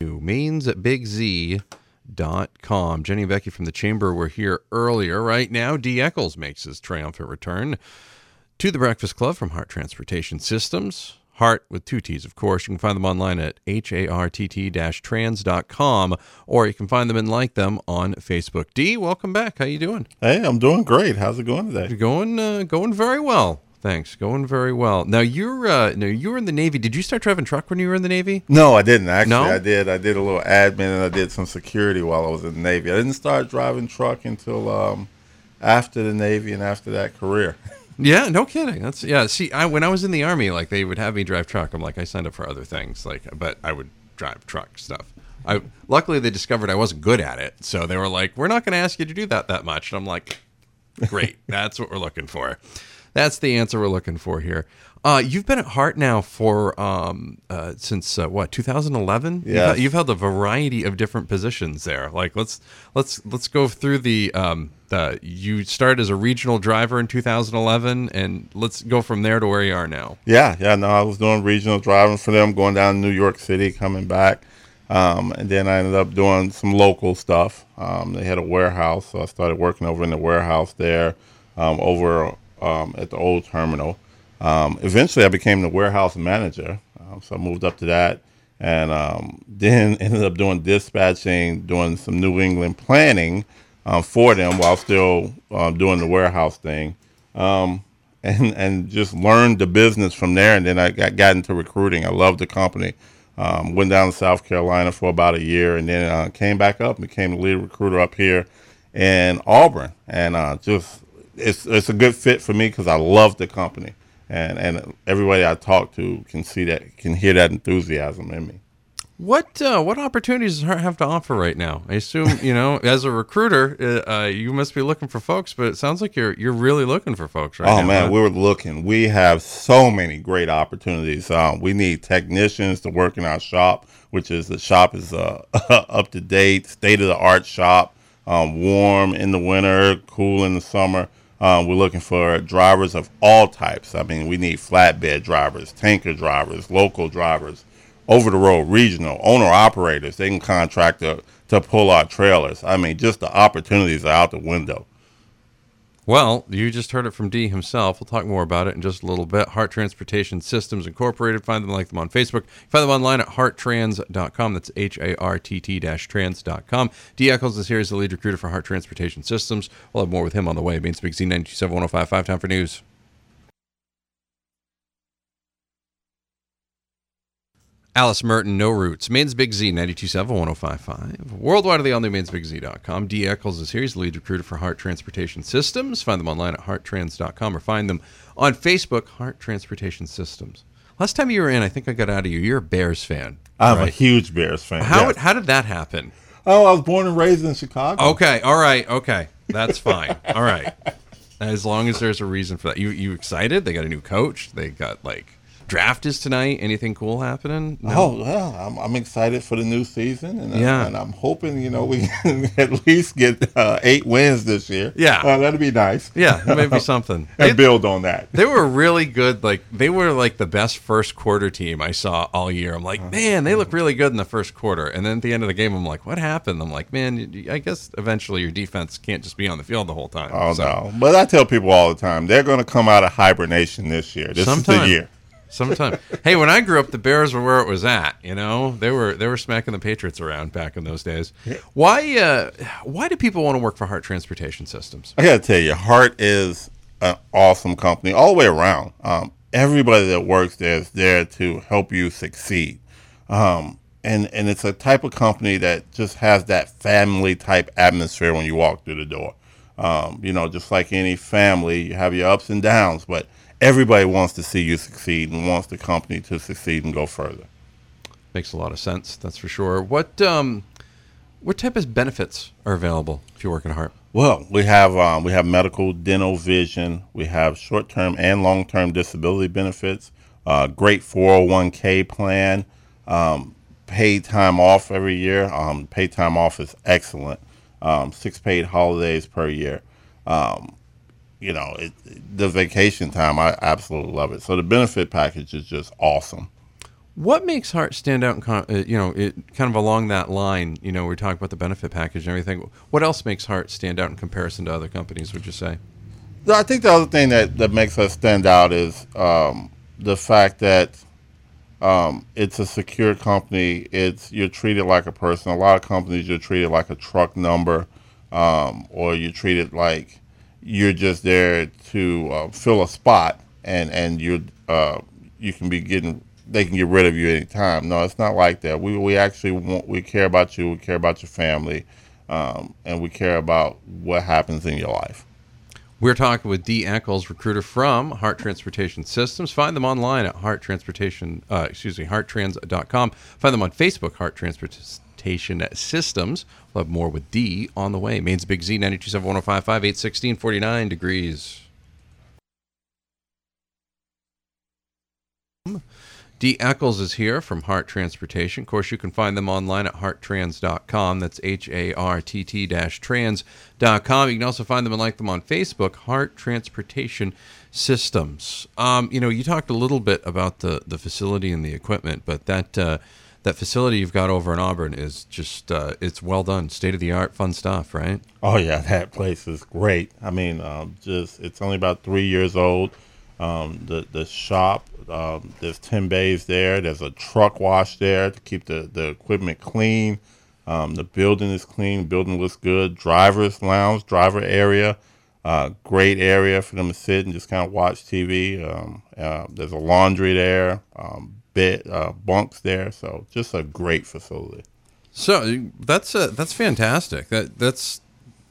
Mains at Big Dot com. Jenny and Becky from the Chamber were here earlier. Right now, D. Echols makes his triumphant return to the Breakfast Club from Hartt Transportation Systems. Hartt with two T's, of course. You can find them online at hartt-trans.com, or you can find them and like them on Facebook. D, welcome back. How you doing? Hey, I'm doing great. How's it going today? You're Going, uh, going very well. Thanks. Going very well. Now you're uh no, you were in the Navy. Did you start driving truck when you were in the Navy? No, I didn't. Actually, No? I did. I did a little admin and I did some security while I was in the Navy. I didn't start driving truck until um, after the Navy and after that career. Yeah, no kidding. That's yeah. See, I when I was in the army, like they would have me drive truck. I'm like, I signed up for other things, like, but I would drive truck stuff. I luckily they discovered I wasn't good at it, so they were like, we're not going to ask you to do that that much. And I'm like, great, that's what we're looking for. That's the answer we're looking for here. Uh, you've been at Hartt now for um, uh, since uh, what 2011. You've, held- you've held a variety of different positions there. Like let's let's let's go through the. Um, the you started as a regional driver in 2011, and let's go from there to where you are now. Yeah, yeah. No, I was doing regional driving for them, going down to New York City, coming back, um, and then I ended up doing some local stuff. Um, they had a warehouse, so I started working over in the warehouse there, um, over um, at the old terminal. Um, eventually, I became the warehouse manager, um, so I moved up to that, and um, then ended up doing dispatching, doing some New England planning um, for them while still doing the warehouse thing and and just learned the business from there. And then I got, got into recruiting. I loved the company. Um, went down to South Carolina for about a year, and then uh, came back up and became the lead recruiter up here in Auburn. And uh, just it's it's a good fit for me because I love the company, and and everybody I talk to can see that can hear that enthusiasm in me. What uh, what opportunities does Hartt have to offer right now? I assume you know, as a recruiter, uh, uh, you must be looking for folks, but it sounds like you're you're really looking for folks right Oh now. man, huh? we're looking. We have so many great opportunities. Um, we need technicians to work in our shop, which is the shop is uh, up to date, state of the art shop. Um, warm in the winter, cool in the summer. Um, we're looking for drivers of all types. I mean, we need flatbed drivers, tanker drivers, local drivers, over the road, regional, owner operators. They can contract to, to pull our trailers. I mean, just the opportunities are out the window. Well, you just heard it from D himself. We'll talk more about it in just a little bit. Hartt Transportation Systems Incorporated. Find them, like them on Facebook. Find them online at harttrans.com. That's H A R T T trans.com. D Echols is here as the lead recruiter for Hartt Transportation Systems. We'll have more with him on the way. Maine's Big Z 927 1055. Time for news. Alice Merton, No Roots, Maine's Big Z, 927 1055. Worldwide the all new mainsbigz.com. D. Echols is here. He's the lead recruiter for Hartt Transportation Systems. Find them online at harttrans.com or find them on Facebook, Hartt Transportation Systems. Last time you were in, I think I got out of you. You're a Bears fan. I'm a huge Bears fan. How, yes. how did that happen? Oh, I was born and raised in Chicago. Okay, all right, okay. That's fine. all right. As long as there's a reason for that. You you excited? They got a new coach. They got like draft is tonight. Anything cool happening? No? Oh well, I'm, I'm excited for the new season, and, uh, Yeah. and I'm hoping you know we can at least get uh, eight wins this year. Yeah. uh, that'd be nice. Yeah, maybe something. and They, build on that. they were really good. Like they were like the best first quarter team I saw all year. I'm like, man, they look really good in the first quarter. And then at the end of the game, I'm like, what happened? I'm like, man, I guess eventually your defense can't just be on the field the whole time. Oh So, no! But I tell people all the time they're going to come out of hibernation this year. This is the year. Sometime. hey, when I grew up, the Bears were where it was at. You know, they were they were smacking the Patriots around back in those days. Why uh, why do people want to work for Hartt Transportation Systems? I got to tell you, Hartt is an awesome company all the way around. Um, everybody that works there is there to help you succeed. Um, and, and it's a type of company that just has that family type atmosphere when you walk through the door. Um, you know, just like any family, you have your ups and downs, but everybody wants to see you succeed and wants the company to succeed and go further. Makes a lot of sense. That's for sure. What um, what type of benefits are available if you work at Hartt? Well, we have um, we have medical, dental, vision. We have short term and long term disability benefits. Uh, great 401k plan. Um, paid time off every year. Um, paid time off is excellent. Um, six paid holidays per year. Um, you know, it, the vacation time, I absolutely love it. So the benefit package is just awesome. What makes Hartt stand out? In con- uh, you know, it kind of along that line. You know, we're talking about the benefit package and everything. What else makes Hartt stand out in comparison to other companies? Would you say? I think the other thing that, that makes us stand out is um, the fact that um, it's a secure company. It's you're treated like a person. A lot of companies you're treated like a truck number, um, or you're treated like you're just there to uh, fill a spot, and and you uh, you can be getting they can get rid of you anytime. No, it's not like that. We we actually want we care about you. We care about your family, um, and we care about what happens in your life. We're talking with Dee Echols, recruiter from Hartt Transportation Systems. Find them online at Hartt Transportation, uh, excuse me, harttrans.com. Find them on Facebook, Hartt Transportation Systems. We'll have more with D on the way. Maine's Big Z, 927 1055, 816 49 degrees. D. Echols is here from Hartt Transportation. Of course, you can find them online at harttrans.com. That's H A R T T trans.com. You can also find them and like them on Facebook, Hartt Transportation Systems. Um, you know, you talked a little bit about the, the facility and the equipment, but that. Uh, that facility you've got over in Auburn is just uh, it's well done, state of the art, fun stuff, right? Oh yeah, that place is great. I mean, um, just it's only about three years old. Um, the the shop um, there's 10 bays there. There's a truck wash there to keep the, the equipment clean. Um, the building is clean. Building looks good. Driver's lounge, driver area, uh, great area for them to sit and just kind of watch TV. Um, uh, there's a laundry there, um, bed, uh, bunks there. So just a great facility. So that's uh, that's fantastic. That that's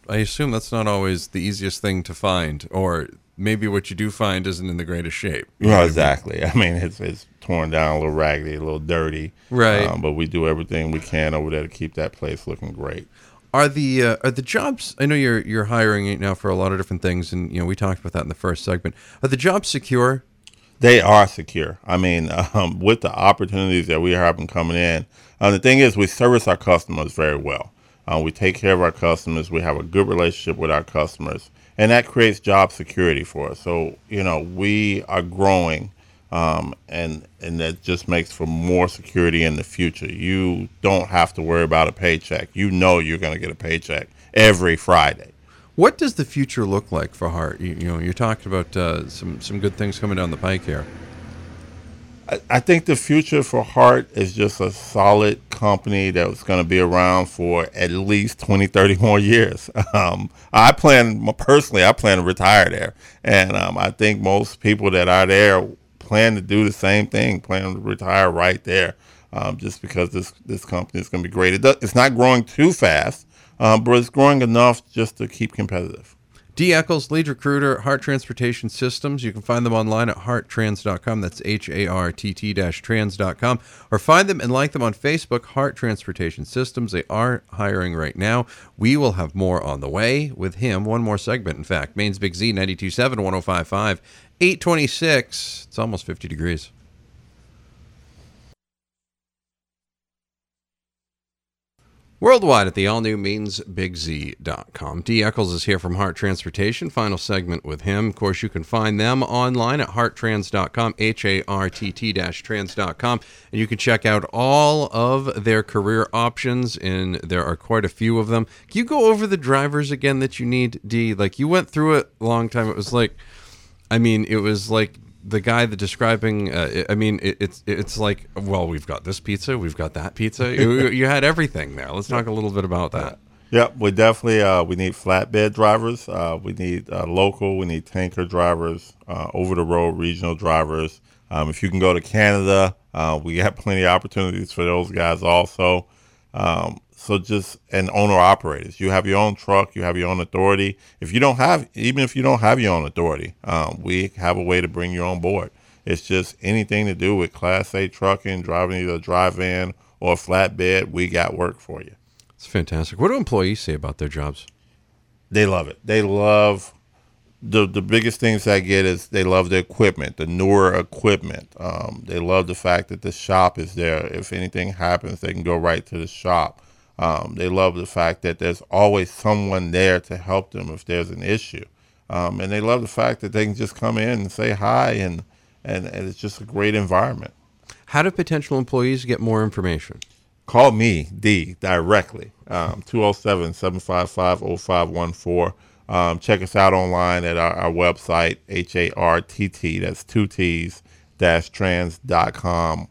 I assume that's not always the easiest thing to find, or maybe what you do find isn't in the greatest shape. No, exactly. I mean, it's it's torn down, a little raggedy, a little dirty. Right. Um, but we do everything we can over there to keep that place looking great. Are the uh, are the jobs? I know you're you're hiring now for a lot of different things, and you know we talked about that in the first segment. Are the jobs secure? They are secure. I mean, um, with the opportunities that we are having coming in, uh, the thing is we service our customers very well. Uh, we take care of our customers. We have a good relationship with our customers and that creates job security for us. So you know we are growing, um, and and that just makes for more security in the future. You don't have to worry about a paycheck. You know you're going to get a paycheck every Friday. What does the future look like for Hartt? You, you know, you're talking about uh, some some good things coming down the pike here. I think the future for Hartt is just a solid company that's going to be around for at least 20, 30 more years. Um, I plan, personally, I plan to retire there. And um, I think most people that are there plan to do the same thing, plan to retire right there, um, just because this, this company is going to be great. It does, it's not growing too fast, um, but it's growing enough just to keep competitive. Dee Echols, lead recruiter, Hartt Transportation Systems. You can find them online at harttrans.com. That's H A R T T trans.com. Or find them and like them on Facebook, Hartt Transportation Systems. They are hiring right now. We will have more on the way with him. One more segment, in fact. Maine's Big Z, 927 1055, 826. It's almost 50 degrees. Worldwide at the all new meansbigz.com. D. Echols is here from Hartt Transportation. Final segment with him. Of course, you can find them online at harttrans.com, H A R T T trans.com. And you can check out all of their career options, and there are quite a few of them. Can you go over the drivers again that you need, D? Like, you went through it a long time. It was like, I mean, it was like the guy that describing uh, i mean it, it's it's like well we've got this pizza we've got that pizza. You, you, had everything there. Let's talk a little bit about that. Yep we definitely uh, we need flatbed drivers. Uh, we need uh, local we need tanker drivers uh, over the road regional drivers. Um, if you can go to canada uh, we have plenty of opportunities for those guys also. Um, so just and owner operators. You have your own truck, you have your own authority. If you don't have, even if you don't have your own authority, um, we have a way to bring you on board. It's just anything to do with Class A trucking, driving either a drive-in or a flatbed. We got work for you. It's fantastic. What do employees say about their jobs? They love it. They love the the biggest things I get is they love the equipment, the newer equipment. Um, they love the fact that the shop is there. If anything happens, they can go right to the shop. Um, they love the fact that there's always someone there to help them if there's an issue. Um, and they love the fact that they can just come in and say hi, and, and, and it's just a great environment. How do potential employees get more information? Call me, D, directly, um, 207 755 0514. Um, check us out online at our, our website, H A R T T, that's two T's, dash trans.com.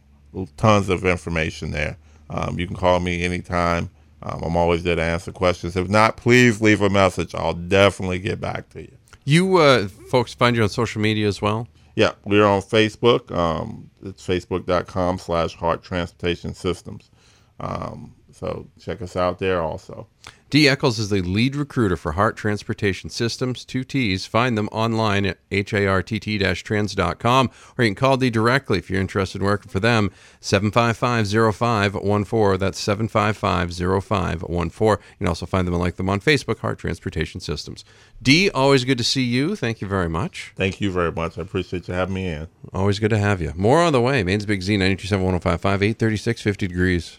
Tons of information there. Um, you can call me anytime. Um, I'm always there to answer questions. If not, please leave a message. I'll definitely get back to you. You uh, folks find you on social media as well? Yeah, we're on Facebook. Um, it's facebook.com slash hartt transportation systems. Um, so check us out there also. D. Echols is the lead recruiter for Hartt Transportation Systems, two T's. Find them online at hartt-trans.com, or you can call D directly if you're interested in working for them, 755-0514. That's 755-0514. You can also find them and like them on Facebook, Hartt Transportation Systems. D, always good to see you. Thank you very much. Thank you very much. I appreciate you having me in. Always good to have you. More on the way. Maine's Big Z, 927 1055, 836 50 degrees.